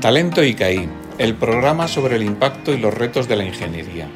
Talento ICAI, el programa sobre el impacto y los retos de la ingeniería.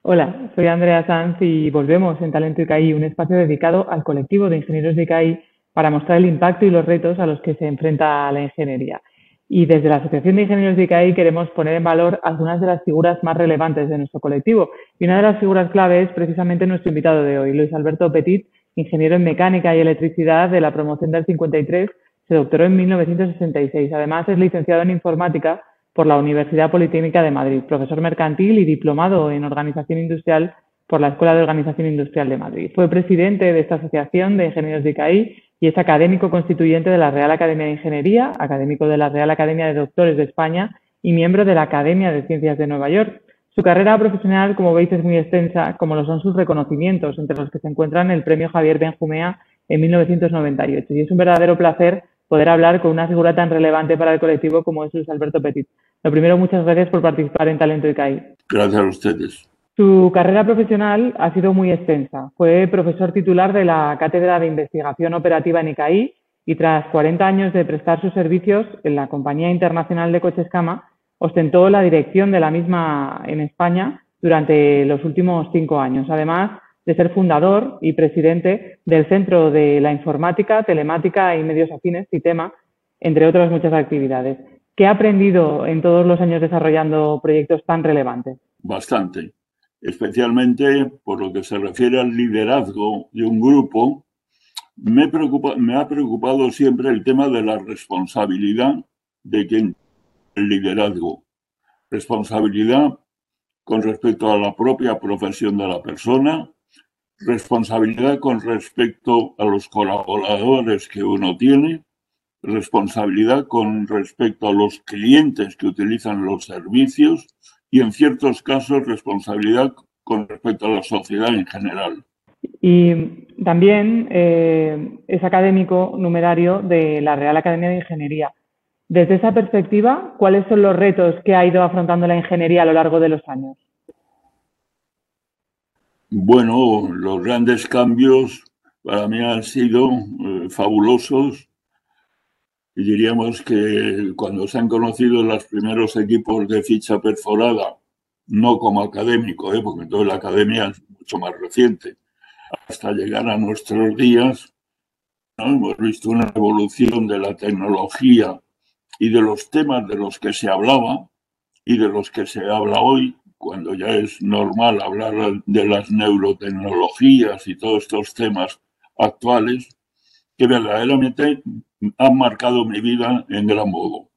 Hola, soy Andrea Sanz y volvemos en Talento ICAI, un espacio dedicado al colectivo de ingenieros de ICAI para mostrar el impacto y los retos a los que se enfrenta la ingeniería. Y desde la Asociación de Ingenieros de ICAI queremos poner en valor algunas de las figuras más relevantes de nuestro colectivo. Y una de las figuras clave es precisamente nuestro invitado de hoy, Luis Alberto Petit, ingeniero en mecánica y electricidad de la promoción del 53, se doctoró en 1966. Además, es licenciado en informática por la Universidad Politécnica de Madrid, profesor mercantil y diplomado en organización industrial por la Escuela de Organización Industrial de Madrid. Fue presidente de esta Asociación de Ingenieros de ICAI y es académico constituyente de la Real Academia de Ingeniería, académico de la Real Academia de Doctores de España y miembro de la Academia de Ciencias de Nueva York. Su carrera profesional, como veis, es muy extensa, como lo son sus reconocimientos, entre los que se encuentran el Premio Javier Benjumea en 1998. Y es un verdadero placer poder hablar con una figura tan relevante para el colectivo como es Luis Alberto Petit. Lo primero, muchas gracias por participar en Talento ICAI. Gracias a ustedes. Su carrera profesional ha sido muy extensa. Fue profesor titular de la Cátedra de Investigación Operativa en ICAI y tras 40 años de prestar sus servicios en la Compañía Internacional de Coches Cama, ostentó la dirección de la misma en España durante los últimos cinco años, además de ser fundador y presidente del Centro de la Informática, Telemática y Medios Afines, CITEMA, entre otras muchas actividades. ¿Qué ha aprendido en todos los años desarrollando proyectos tan relevantes? Bastante, especialmente por lo que se refiere al liderazgo de un grupo. Me, me ha preocupado siempre el tema de la responsabilidad de quien liderazgo, responsabilidad con respecto a la propia profesión de la persona, responsabilidad con respecto a los colaboradores que uno tiene, responsabilidad con respecto a los clientes que utilizan los servicios y en ciertos casos responsabilidad con respecto a la sociedad en general. Y también eh, es académico numerario de la Real Academia de Ingeniería. Desde esa perspectiva, ¿cuáles son los retos que ha ido afrontando la ingeniería a lo largo de los años? Bueno, los grandes cambios para mí han sido eh, fabulosos. Y diríamos que cuando se han conocido los primeros equipos de ficha perforada, no como académico, ¿eh? porque toda la academia es mucho más reciente, hasta llegar a nuestros días, hemos visto una evolución de la tecnología y de los temas de los que se hablaba y de los que se habla hoy, cuando ya es normal hablar de las neurotecnologías y todos estos temas actuales, que verdaderamente han marcado mi vida en gran modo.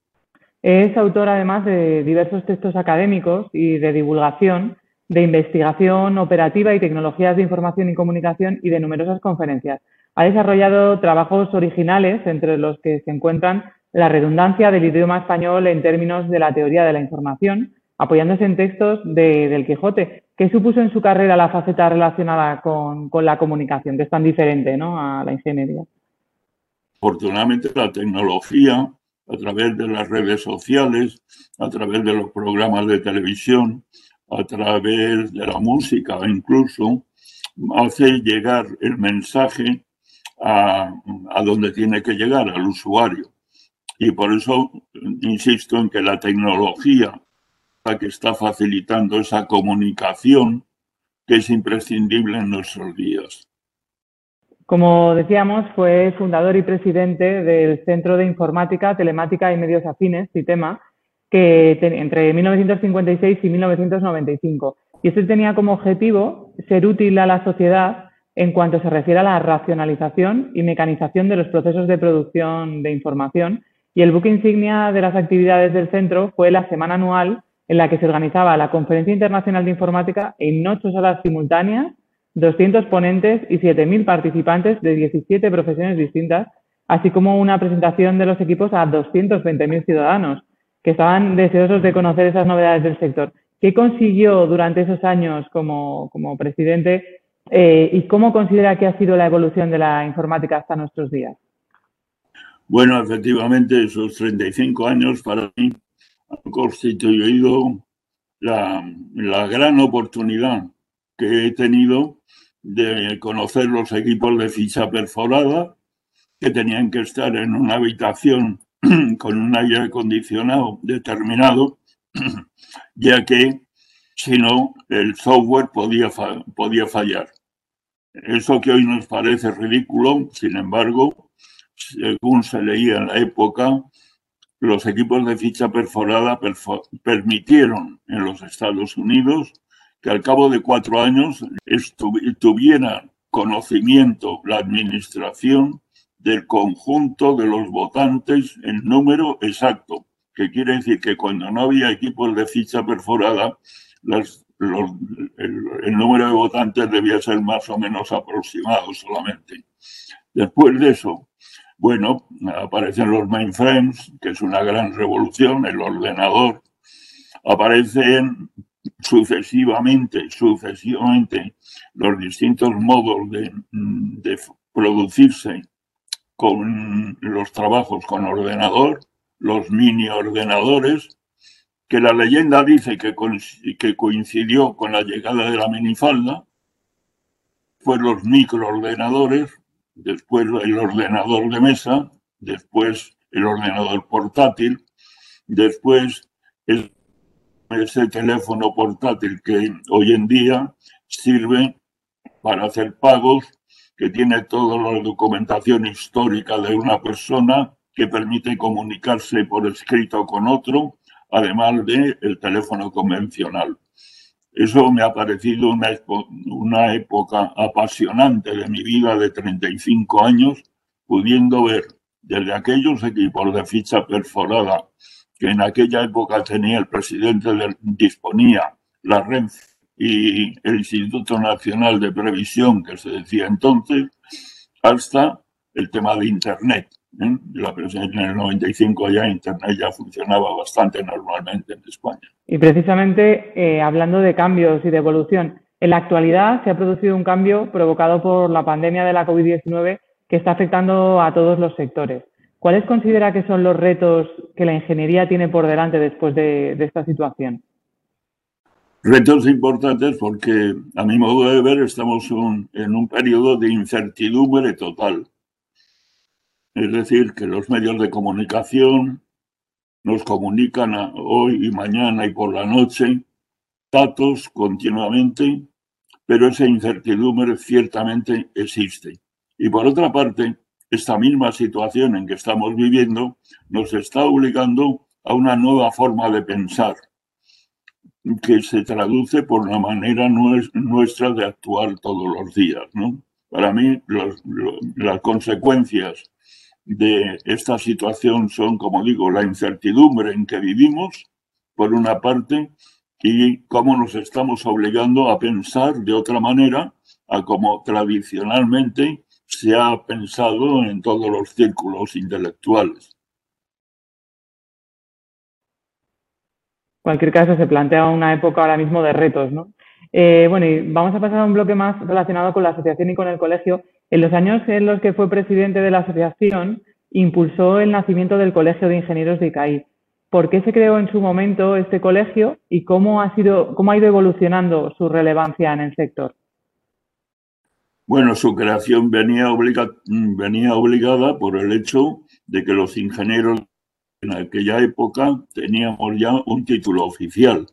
Es autor además de diversos textos académicos y de divulgación, de investigación operativa y tecnologías de información y comunicación y de numerosas conferencias. Ha desarrollado trabajos originales, entre los que se encuentran la redundancia del idioma español en términos de la teoría de la información, apoyándose en textos de, del Quijote. ¿Qué supuso en su carrera la faceta relacionada con, la comunicación, que es tan diferente ¿no? a la ingeniería? Afortunadamente la tecnología, a través de las redes sociales, a través de los programas de televisión, a través de la música incluso, hace llegar el mensaje a, a donde tiene que llegar, al usuario. Y por eso insisto en que la tecnología la que está facilitando esa comunicación que es imprescindible en nuestros días. Como decíamos, fue fundador y presidente del Centro de Informática, Telemática y Medios Afines, CITEMA, que entre 1956 y 1995. Y este tenía como objetivo ser útil a la sociedad en cuanto se refiere a la racionalización y mecanización de los procesos de producción de información y el buque insignia de las actividades del centro fue la semana anual en la que se organizaba la Conferencia Internacional de Informática en ocho salas simultáneas, 200 ponentes y 7.000 participantes de 17 profesiones distintas, así como una presentación de los equipos a 220.000 ciudadanos que estaban deseosos de conocer esas novedades del sector. ¿Qué consiguió durante esos años como, como presidente eh, y cómo considera que ha sido la evolución de la informática hasta nuestros días? Bueno, efectivamente, esos 35 años para mí han constituido la, gran oportunidad que he tenido de conocer los equipos de ficha perforada, que tenían que estar en una habitación con un aire acondicionado determinado, ya que si no, el software podía, podía fallar. Eso que hoy nos parece ridículo, sin embargo, según se leía en la época, los equipos de ficha perforada permitieron en los Estados Unidos que al cabo de cuatro años tuviera conocimiento la administración del conjunto de los votantes en número exacto, que quiere decir que cuando no había equipos de ficha perforada, el, número de votantes debía ser más o menos aproximado solamente. Después de eso, bueno, aparecen los mainframes, que es una gran revolución, el ordenador. Aparecen sucesivamente, sucesivamente, los distintos modos de, producirse con los trabajos con ordenador, los mini ordenadores, que la leyenda dice que, que coincidió con la llegada de la minifalda, después los microordenadores, después el ordenador de mesa, después el ordenador portátil, después ese teléfono portátil que hoy en día sirve para hacer pagos, que tiene toda la documentación histórica de una persona, que permite comunicarse por escrito con otro, además del el teléfono convencional. Eso me ha parecido una, una época apasionante de mi vida de 35 años, pudiendo ver desde aquellos equipos de ficha perforada que en aquella época tenía el presidente, disponía la RENF y el Instituto Nacional de Previsión, que se decía entonces, hasta el tema de Internet. ¿Eh? La en el 95 ya Internet ya funcionaba bastante normalmente en España. Y precisamente eh, hablando de cambios y de evolución, en la actualidad se ha producido un cambio provocado por la pandemia de la COVID-19 que está afectando a todos los sectores. ¿Cuáles considera que son los retos que la ingeniería tiene por delante después de, de esta situación? Retos importantes porque, a mi modo de ver, estamos en un periodo de incertidumbre total. Es decir, que los medios de comunicación nos comunican hoy y mañana y por la noche datos continuamente, pero esa incertidumbre ciertamente existe. Y por otra parte, esta misma situación en que estamos viviendo nos está obligando a una nueva forma de pensar, que se traduce por la manera nuestra de actuar todos los días. Para mí, las consecuencias de esta situación son, como digo, la incertidumbre en que vivimos, por una parte, y cómo nos estamos obligando a pensar de otra manera a como tradicionalmente se ha pensado en todos los círculos intelectuales. En cualquier caso, se plantea una época ahora mismo de retos, ¿no? Eh, bueno, y vamos a pasar a un bloque más relacionado con la asociación y con el colegio. En los años en los que fue presidente de la asociación, impulsó el nacimiento del Colegio de Ingenieros de ICAI. ¿Por qué se creó en su momento este colegio y cómo ha, sido, cómo ha ido evolucionando su relevancia en el sector? Bueno, su creación venía, venía obligada por el hecho de que los ingenieros en aquella época teníamos ya un título oficial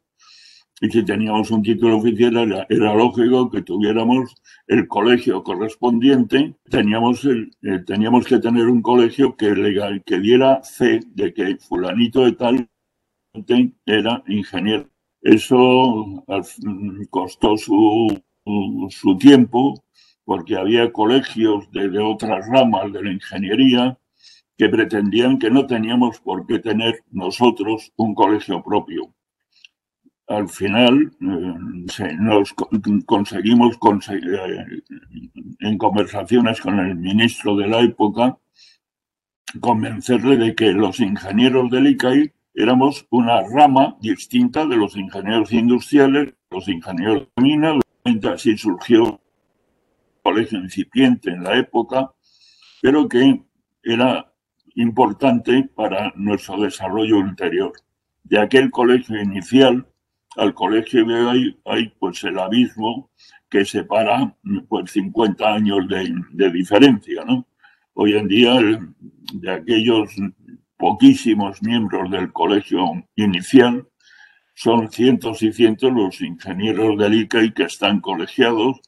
y si teníamos un título oficial era, lógico que tuviéramos el colegio correspondiente, teníamos, el, eh, teníamos que tener un colegio que, legal, que diera fe de que fulanito de tal era ingeniero. Eso costó su, su tiempo porque había colegios de otras ramas de la ingeniería que pretendían que no teníamos por qué tener nosotros un colegio propio al final eh, nos conseguimos eh, en conversaciones con el ministro de la época convencerle de que los ingenieros del ICAI éramos una rama distinta de los ingenieros industriales, los ingenieros de minas. Así surgió un colegio incipiente en la época, pero que era importante para nuestro desarrollo ulterior. De aquel colegio inicial al colegio de hay pues el abismo que separa pues 50 años de, diferencia, ¿no? Hoy en día, de aquellos poquísimos miembros del colegio inicial, son cientos y cientos los ingenieros del ICAI que están colegiados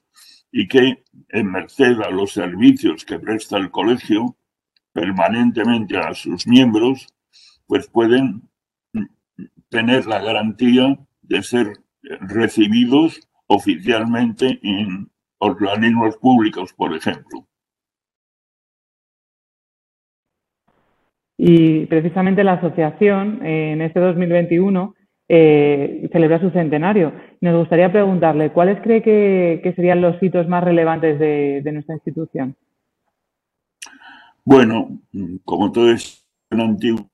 y que, en merced a los servicios que presta el colegio permanentemente a sus miembros, pues pueden tener la garantía de ser recibidos oficialmente en organismos públicos, por ejemplo. Y precisamente la asociación en este 2021 eh, celebra su centenario. Nos gustaría preguntarle, ¿cuáles cree que, serían los hitos más relevantes de, nuestra institución? Bueno, como todo es antiguo,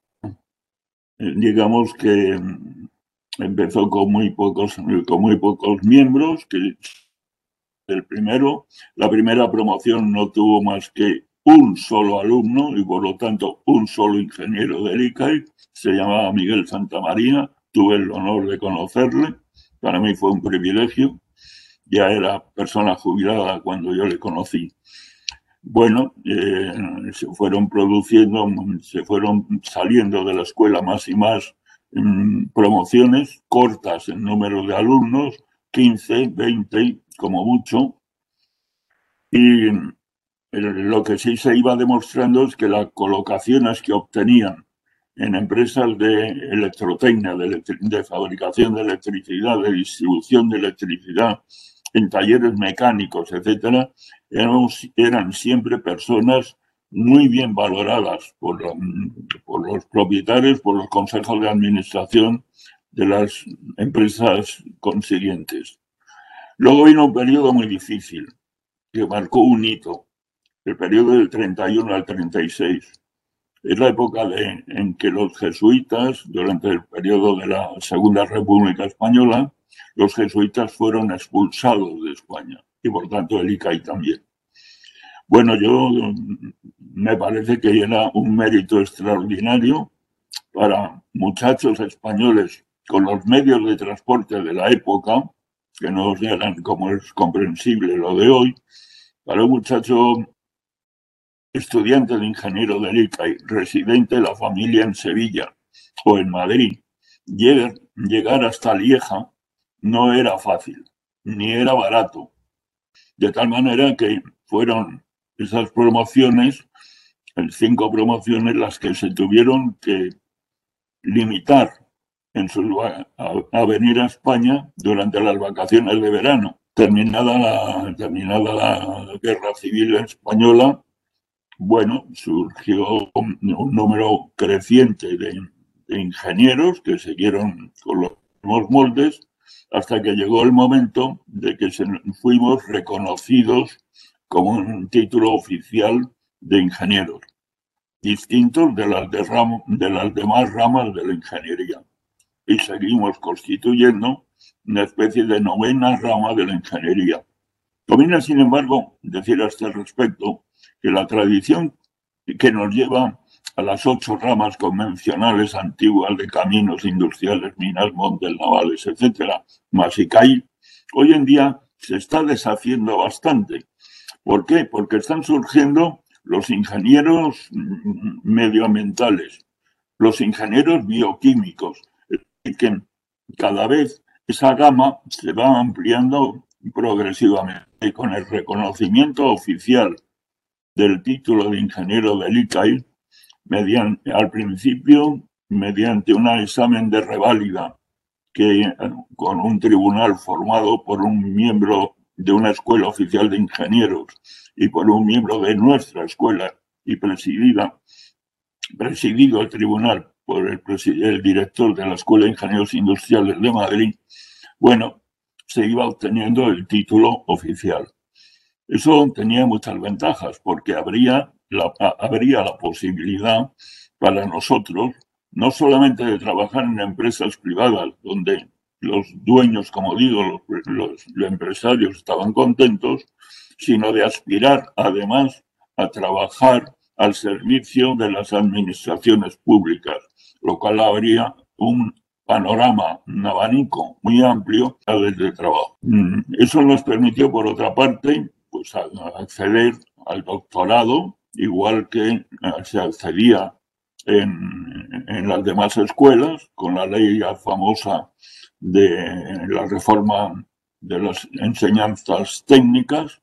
eh, digamos que empezó con muy pocos, con muy pocos miembros, que el primero, la primera promoción no tuvo más que un solo alumno y por lo tanto un solo ingeniero del ICAI, se llamaba Miguel Santamaría, tuve el honor de conocerle, para mí fue un privilegio, ya era persona jubilada cuando yo le conocí. Bueno, eh, se fueron produciendo, se fueron saliendo de la escuela más y más promociones cortas en número de alumnos, 15, 20 como mucho, y lo que sí se iba demostrando es que las colocaciones que obtenían en empresas de electrotecnia, de, fabricación de electricidad, de distribución de electricidad, en talleres mecánicos, etcétera, eran siempre personas muy bien valoradas por, los propietarios, por los consejos de administración de las empresas consiguientes. Luego vino un periodo muy difícil, que marcó un hito, el periodo del 31 al 36. Es la época en que los jesuitas, durante el periodo de la Segunda República Española, los jesuitas fueron expulsados de España y por tanto el ICAI también. Bueno, yo me parece que era un mérito extraordinario para muchachos españoles con los medios de transporte de la época, que no eran como es comprensible lo de hoy, para un muchacho estudiante de ingeniero del ICAI, residente de la familia en Sevilla o en Madrid, llegar, hasta Lieja no era fácil, ni era barato. De tal manera que fueron esas promociones, cinco promociones, las que se tuvieron que limitar en a, venir a España durante las vacaciones de verano. Terminada la, terminada la guerra civil española, bueno, surgió un, número creciente de, ingenieros que siguieron con los mismos moldes hasta que llegó el momento de que fuimos reconocidos como un título oficial de ingenieros, distintos de las, de las demás ramas de la ingeniería. Y seguimos constituyendo una especie de novena rama de la ingeniería. Conviene, sin embargo, decir a este respecto que la tradición que nos lleva a las ocho ramas convencionales antiguas de caminos industriales, minas, montes, navales, etcétera, Masicay, hoy en día se está deshaciendo bastante. ¿Por qué? Porque están surgiendo los ingenieros medioambientales, los ingenieros bioquímicos, y que cada vez esa gama se va ampliando progresivamente con el reconocimiento oficial del título de ingeniero del ICAI, mediante, al principio mediante un examen de reválida que con un tribunal formado por un miembro de una escuela oficial de ingenieros y por un miembro de nuestra escuela y presidida, presidido el tribunal por el, el director de la Escuela de Ingenieros Industriales de Madrid, bueno, se iba obteniendo el título oficial. Eso tenía muchas ventajas porque habría habría la posibilidad para nosotros no solamente de trabajar en empresas privadas donde los dueños, como digo, los, empresarios estaban contentos, sino de aspirar además a trabajar al servicio de las administraciones públicas, lo cual habría un panorama, un abanico muy amplio a de trabajo. Mm, eso nos permitió, por otra parte, pues acceder al doctorado igual que eh, se accedía en, en, las demás escuelas, con la ley famosa de la reforma de las enseñanzas técnicas.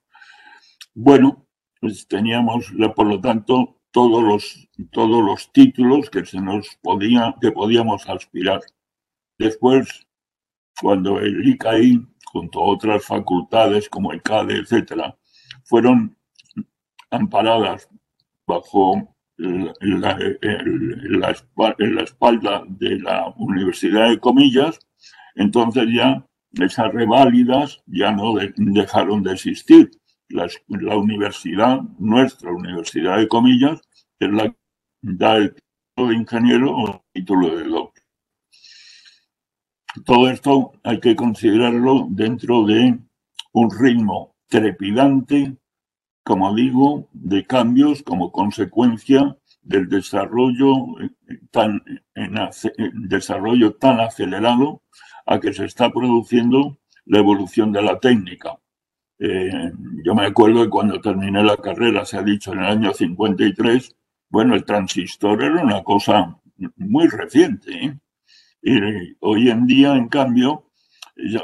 Bueno, pues teníamos, por lo tanto, todos los, todos los títulos que se nos podía, que podíamos aspirar. Después, cuando el ICAI, junto a otras facultades como el CADE, etcétera, fueron amparadas bajo la, la, espalda de la Universidad de Comillas, entonces ya esas reválidas ya no dejaron de existir. La, universidad, nuestra Universidad de Comillas, es la que da el título de ingeniero o el título de doctor. Todo esto hay que considerarlo dentro de un ritmo trepidante como digo, de cambios como consecuencia del desarrollo eh, tan, en, desarrollo tan acelerado a que se está produciendo la evolución de la técnica. Eh, yo me acuerdo que cuando terminé la carrera, se ha dicho en el año 53, bueno, el transistor era una cosa muy reciente. ¿eh? Y hoy en día, en cambio,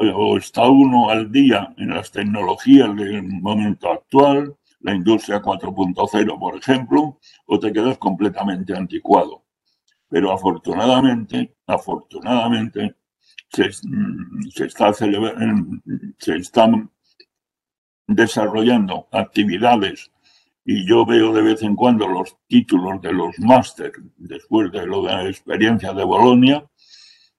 o está uno al día en las tecnologías del momento actual, la industria 4.0, por ejemplo, o te quedas completamente anticuado. Pero afortunadamente, afortunadamente, se, se, está se están desarrollando actividades y yo veo de vez en cuando los títulos de los máster después de lo de la experiencia de Bolonia,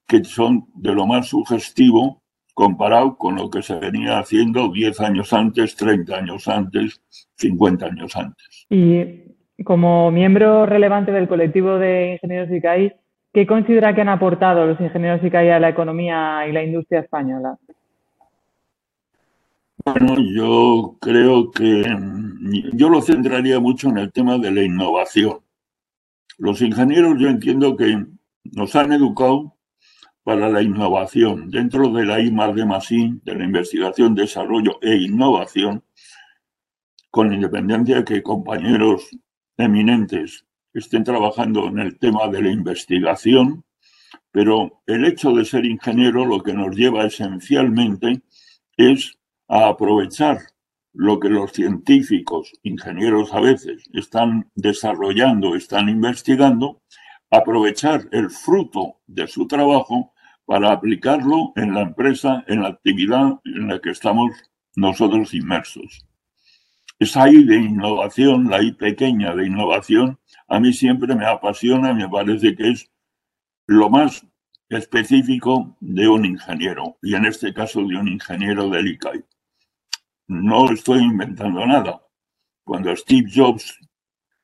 que son de lo más sugestivo comparado con lo que se venía haciendo 10 años antes, 30 años antes, 50 años antes. Y como miembro relevante del colectivo de ingenieros ICAI, ¿qué considera que han aportado los ingenieros ICAI a la economía y la industria española? Bueno, yo creo que yo lo centraría mucho en el tema de la innovación. Los ingenieros yo entiendo que nos han educado para la innovación dentro de la I de I, de la investigación, desarrollo e innovación, con independencia de que compañeros eminentes estén trabajando en el tema de la investigación, pero el hecho de ser ingeniero lo que nos lleva esencialmente es a aprovechar lo que los científicos, ingenieros a veces, están desarrollando, están investigando, aprovechar el fruto de su trabajo para aplicarlo en la empresa, en la actividad en la que estamos nosotros inmersos. Esa I de innovación, la I pequeña de innovación, a mí siempre me apasiona, me parece que es lo más específico de un ingeniero, y en este caso de un ingeniero del ICAI. No estoy inventando nada. Cuando Steve Jobs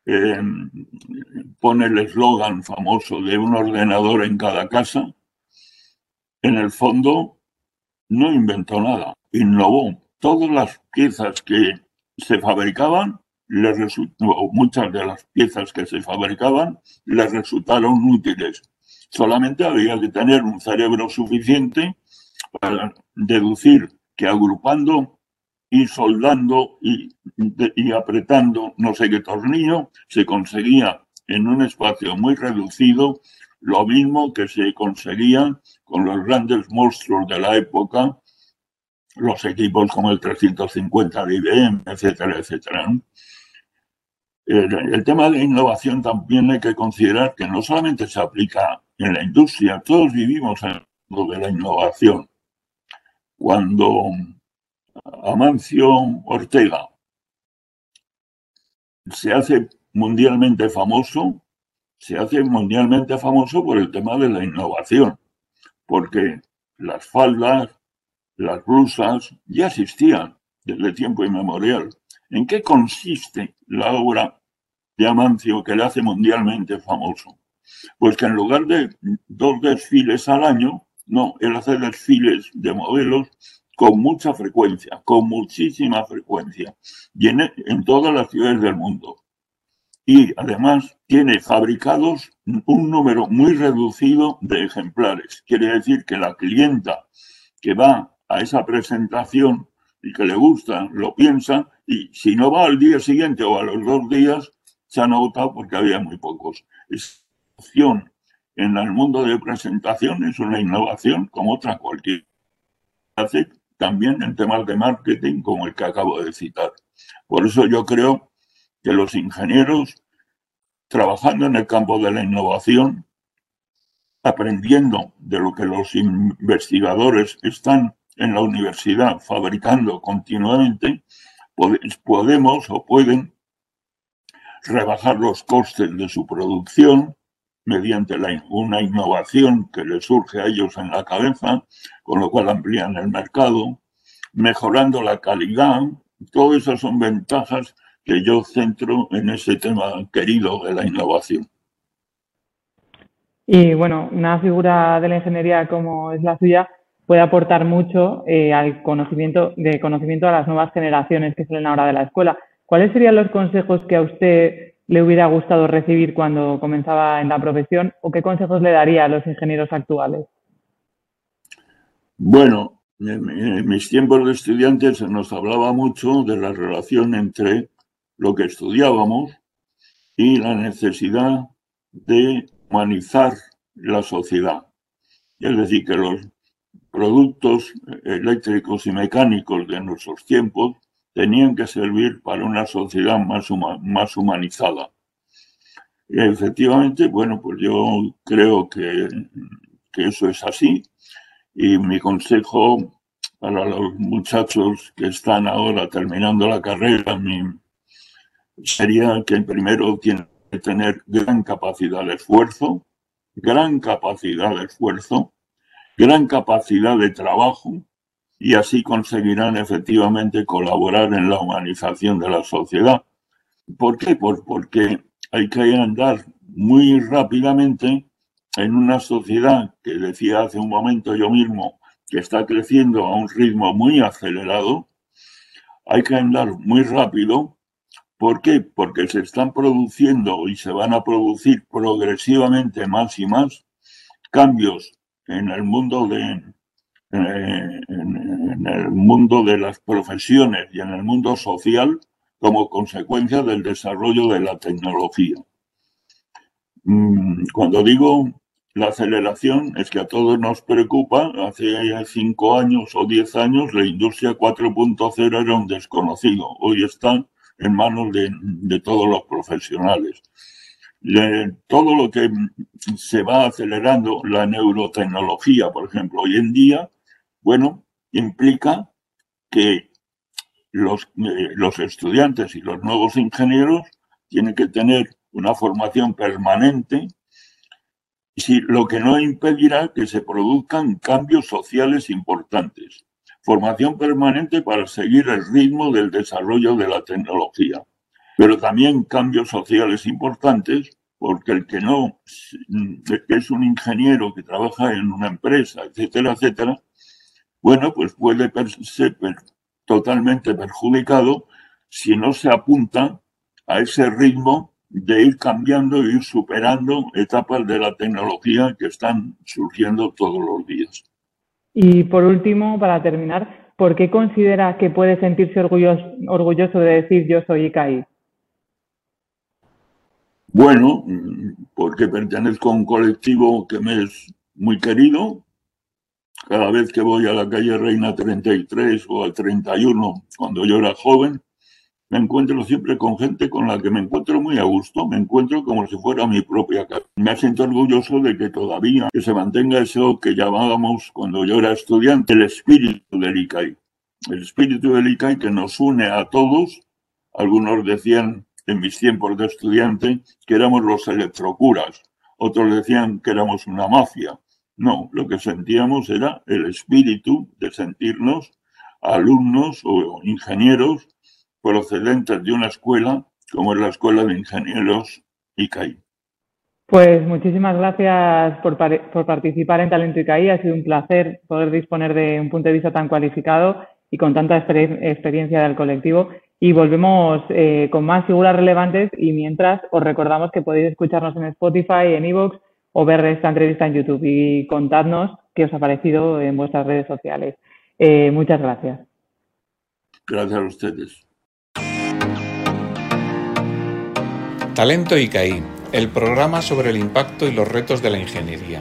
eh, pone el eslogan famoso de un ordenador en cada casa, en el fondo no inventó nada, innovó. Todas las piezas que se fabricaban, muchas de las piezas que se fabricaban, les resultaron útiles. Solamente había que tener un cerebro suficiente para deducir que agrupando y soldando y, y apretando no sé qué tornillo se conseguía en un espacio muy reducido lo mismo que se conseguía con los grandes monstruos de la época, los equipos como el 350 de IBM, etcétera, etcétera. El, tema de innovación también hay que considerar que no solamente se aplica en la industria, todos vivimos en lo de la innovación. Cuando Amancio Ortega se hace mundialmente famoso, se hace mundialmente famoso por el tema de la innovación, porque las faldas, las blusas ya existían desde tiempo inmemorial. ¿En qué consiste la obra de Amancio que le hace mundialmente famoso? Pues que en lugar de dos desfiles al año, no, él hace desfiles de modelos con mucha frecuencia, con muchísima frecuencia, y en todas las ciudades del mundo y además tiene fabricados un número muy reducido de ejemplares. Quiere decir que la clienta que va a esa presentación y que le gusta, lo piensa y si no va al día siguiente o a los dos días, se han agotado porque había muy pocos. Es opción en el mundo de presentación es una innovación como otra cualquier. Hace también en temas de marketing como el que acabo de citar. Por eso yo creo que los ingenieros trabajando en el campo de la innovación, aprendiendo de lo que los investigadores están en la universidad fabricando continuamente, podemos o pueden rebajar los costes de su producción mediante una innovación que les surge a ellos en la cabeza, con lo cual amplían el mercado, mejorando la calidad. Todas esas son ventajas que yo centro en ese tema querido de la innovación. Y bueno, una figura de la ingeniería como es la suya puede aportar mucho eh, al conocimiento, de conocimiento a las nuevas generaciones que salen ahora de la escuela. ¿Cuáles serían los consejos que a usted le hubiera gustado recibir cuando comenzaba en la profesión o qué consejos le daría a los ingenieros actuales? Bueno, en mis tiempos de estudiantes se nos hablaba mucho de la relación entre lo que estudiábamos y la necesidad de humanizar la sociedad. Es decir, que los productos eléctricos y mecánicos de nuestros tiempos tenían que servir para una sociedad más, humanizada. Y efectivamente, bueno, pues yo creo que, que eso es así y mi consejo para los muchachos que están ahora terminando la carrera sería que primero tienen que tener gran capacidad de esfuerzo, gran capacidad de esfuerzo, gran capacidad de trabajo y así conseguirán efectivamente colaborar en la humanización de la sociedad. ¿Por qué? porque hay que andar muy rápidamente en una sociedad que decía hace un momento yo mismo que está creciendo a un ritmo muy acelerado, hay que andar muy rápido. ¿Por qué? Porque se están produciendo y se van a producir progresivamente más y más cambios en el mundo de, eh, en, el mundo de las profesiones y en el mundo social como consecuencia del desarrollo de la tecnología. Mm, cuando digo la aceleración es que a todos nos preocupa. Hace cinco años o diez años la industria 4.0 era un desconocido. Hoy está en manos de, todos los profesionales. Todo lo que se va acelerando, la neurotecnología, por ejemplo, hoy en día, bueno, implica que los, eh, los estudiantes y los nuevos ingenieros tienen que tener una formación permanente si lo que no impedirá que se produzcan cambios sociales importantes. Formación permanente para seguir el ritmo del desarrollo de la tecnología, pero también cambios sociales importantes porque el que no, es un ingeniero que trabaja en una empresa, etcétera, etcétera, bueno, pues puede ser totalmente perjudicado si no se apunta a ese ritmo de ir cambiando e ir superando etapas de la tecnología que están surgiendo todos los días. Y por último, para terminar, ¿por qué considera que puede sentirse orgulloso, orgulloso de decir yo soy ICAI? Bueno, porque pertenezco a un colectivo que me es muy querido. Cada vez que voy a la calle Reina 33 o al 31, cuando yo era joven, me encuentro siempre con gente con la que me encuentro muy a gusto, me encuentro como si fuera mi propia casa. Me siento orgulloso de que todavía que se mantenga eso que llamábamos cuando yo era estudiante el espíritu del ICAI. El espíritu del ICAI que nos une a todos. Algunos decían en mis tiempos de estudiante que éramos los electrocuras, otros decían que éramos una mafia. No, lo que sentíamos era el espíritu de sentirnos alumnos o ingenieros procedentes de una escuela como es la Escuela de Ingenieros ICAI. Pues muchísimas gracias por, participar en Talento ICAI. Ha sido un placer poder disponer de un punto de vista tan cualificado y con tanta experiencia del colectivo. Y volvemos eh, con más figuras relevantes y mientras os recordamos que podéis escucharnos en Spotify, en Evox o ver esta entrevista en YouTube y contadnos qué os ha parecido en vuestras redes sociales. Eh, muchas gracias. Gracias a ustedes. Talento ICAI, el programa sobre el impacto y los retos de la ingeniería.